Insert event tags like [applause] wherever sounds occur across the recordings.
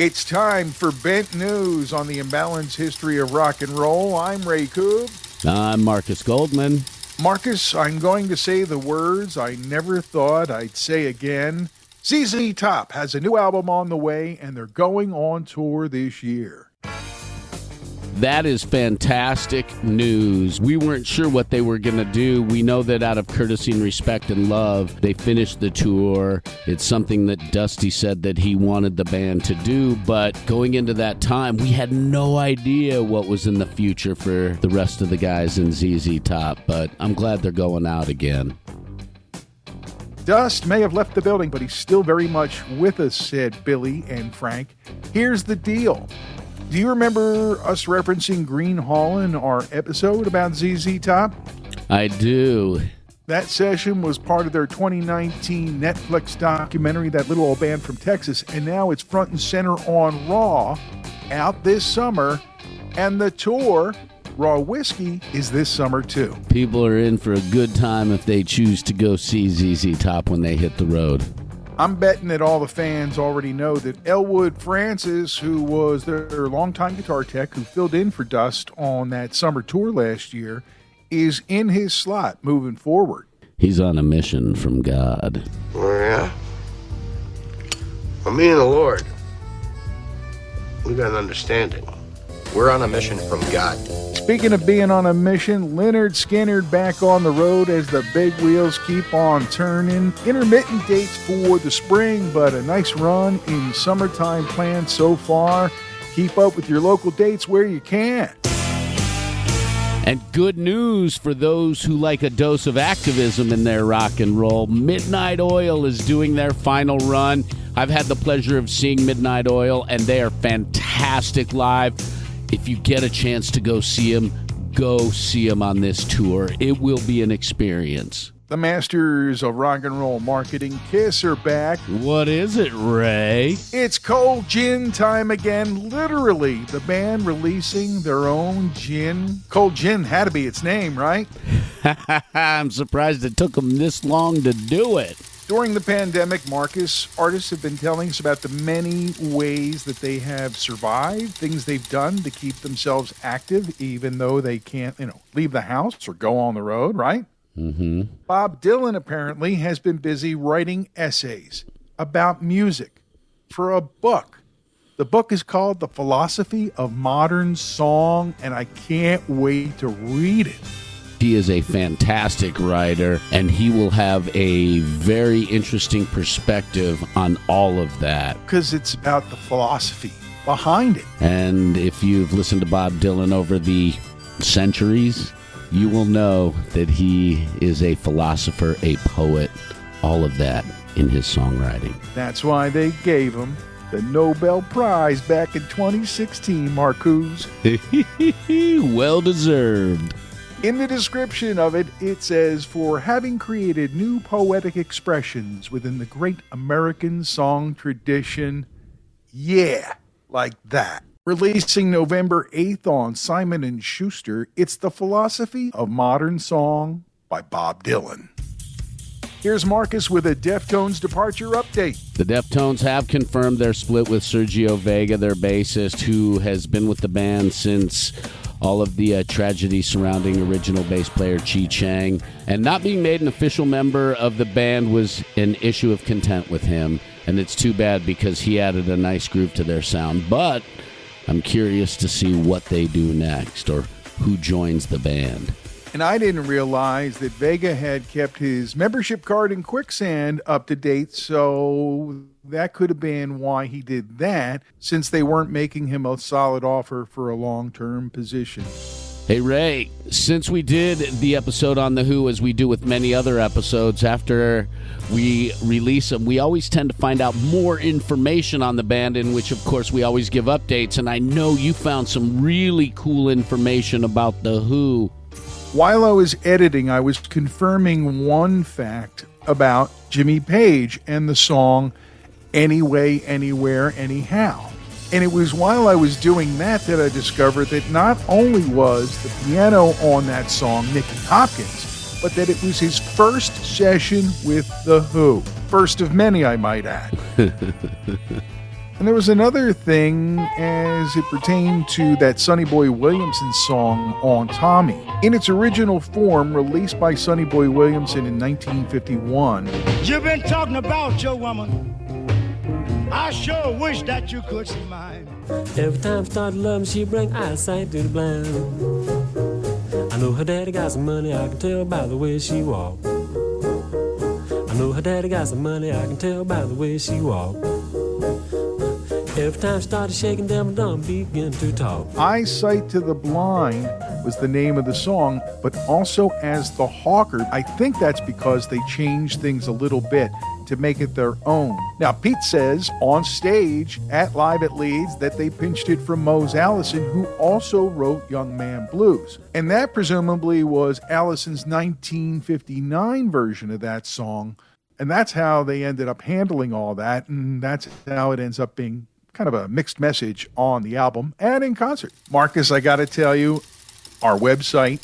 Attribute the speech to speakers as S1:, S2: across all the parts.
S1: It's time for Bent News on the imbalanced history of rock and roll. I'm Ray Coob.
S2: I'm Marcus Goldman.
S1: Marcus, I'm going to say the words I never thought I'd say again. ZZ Top has a new album on the way, and they're going on tour this year.
S2: That is fantastic news. We weren't sure what they were going to do. We know that out of courtesy and respect and love, they finished the tour. It's something that Dusty said that he wanted the band to do, but going into that time, we had no idea what was in the future for the rest of the guys in ZZ Top, but I'm glad they're going out again.
S1: Dust may have left the building, but he's still very much with us, said Billy and Frank. Here's the deal. Do you remember us referencing Gruene Hall in our episode about ZZ Top?
S2: I do.
S1: That session was part of their 2019 Netflix documentary, That Little Old Band from Texas, and now it's front and center on Raw out this summer. And the tour, Raw Whiskey, is this summer too.
S2: People are in for a good time if they choose to go see ZZ Top when they hit the road.
S1: I'm betting that all the fans already know that Elwood Francis, who was their, their longtime guitar tech who filled in for Dust on that summer tour last year, is in his slot moving forward.
S2: He's on a mission from God.
S3: Oh, yeah? Well, me and the Lord, we got an understanding. We're on a mission from God.
S1: Speaking of being on a mission, Lynyrd Skynyrd back on the road as the big wheels keep on turning. Intermittent dates for the spring, but a nice run in summertime planned so far. Keep up with your local dates where you can.
S2: And good news for those who like a dose of activism in their rock and roll. Midnight Oil is doing their final run. I've had the pleasure of seeing Midnight Oil, and they are fantastic live. If you get a chance to go see them, go see them on this tour. It will be an experience.
S1: The masters of rock and roll marketing, Kiss, are back.
S2: What is it, Ray?
S1: It's cold gin time again. Literally, the band releasing their own gin. Cold gin had to be its name, right? [laughs]
S2: I'm surprised it took them this long to do it.
S1: During the pandemic, Marcus, artists have been telling us about the many ways that they have survived, things they've done to keep themselves active, even though they can't, you know, leave the house or go on the road, right?
S2: Mm-hmm.
S1: Bob Dylan apparently has been busy writing essays about music for a book. The book is called The Philosophy of Modern Song, and I can't wait to read it.
S2: He is a fantastic writer, and he will have a very interesting perspective on all of that.
S1: Because it's about the philosophy behind it.
S2: And if you've listened to Bob Dylan over the centuries, you will know that he is a philosopher, a poet, all of that in his songwriting.
S1: That's why they gave him the Nobel Prize back in 2016, Marcuse. [laughs]
S2: well deserved.
S1: In the description of it, it says, for having created new poetic expressions within the great American song tradition. Yeah, like that. Releasing November 8th on Simon and Schuster, it's The Philosophy of Modern Song by Bob Dylan. Here's Marcus with a Deftones departure update.
S2: The Deftones have confirmed their split with Sergio Vega, their bassist, who has been with the band since all of the uh, tragedy surrounding original bass player Chi Cheng. And not being made an official member of the band was an issue of content with him. And it's too bad because he added a nice groove to their sound. But I'm curious to see what they do next or who joins the band.
S1: And I didn't realize that Vega had kept his membership card in Quicksand up to date, so that could have been why he did that, since they weren't making him a solid offer for a long term position.
S2: Hey, Ray, since we did the episode on The Who, as we do with many other episodes, after we release them, we always tend to find out more information on the band, in which, of course, we always give updates. And I know you found some really cool information about The Who
S1: while I was editing, I was confirming one fact about Jimmy Page and the song Anyway, Anywhere, Anyhow. And it was while I was doing that that I discovered that not only was the piano on that song Nicky Hopkins, but that it was his first session with The Who. First of many, I might add. [laughs] And there was another thing as it pertained to that Sonny Boy Williamson song on Tommy. In its original form, released by Sonny Boy Williamson in 1951.
S4: You've been talking about your woman. I sure wish that you could see mine.
S5: Every time I start loving, she bring eyesight to the blind. I know her daddy got some money, I can tell by the way she walk. I know her daddy got some money, I can tell by the way she walk. Every time I started shaking, them dumb begin to talk.
S1: Eyesight to the Blind was the name of the song, but also as the Hawker. I think that's because they changed things a little bit to make it their own. Now, Pete says on stage at Live at Leeds that they pinched it from Mose Allison, who also wrote Young Man Blues. And that presumably was Allison's 1959 version of that song. And that's how they ended up handling all that. And that's how it ends up being kind of a mixed message on the album and in concert. Marcus, I got to tell you, our website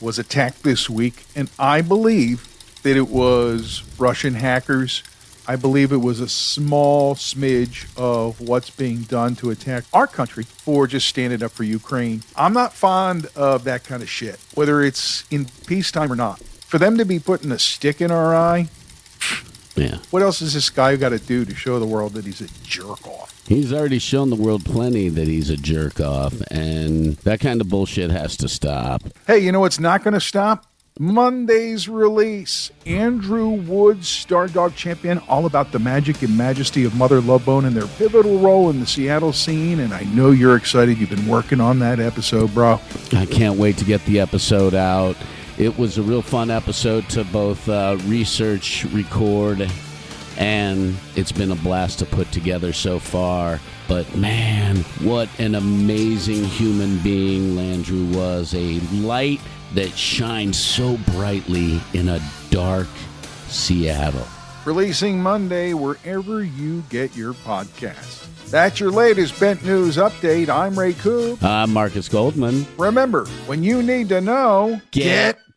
S1: was attacked this week, and I believe that it was Russian hackers. I believe it was a small smidge of what's being done to attack our country for just standing up for Ukraine. I'm not fond of that kind of shit, whether it's in peacetime or not. For them to be putting a stick in our eye,
S2: yeah.
S1: What else is this guy got to do to show the world that he's a jerk off?
S2: He's already shown the world plenty that he's a jerk off, and that kind of bullshit has to stop.
S1: Hey, you know what's not going to stop? Monday's release. Andrew Woods, Stardog champion, all about the magic and majesty of Mother Love Bone and their pivotal role in the Seattle scene. And I know you're excited. You've been working on that episode, bro.
S2: I can't wait to get the episode out. It was a real fun episode to both uh, research, record, and it's been a blast to put together so far. But man, what an amazing human being Landrew was. A light that shines so brightly in a dark Seattle.
S1: Releasing Monday wherever you get your podcast. That's your latest Bent News update. I'm Ray Coop.
S2: I'm Marcus Goldman.
S1: Remember, when you need to know,
S2: get, get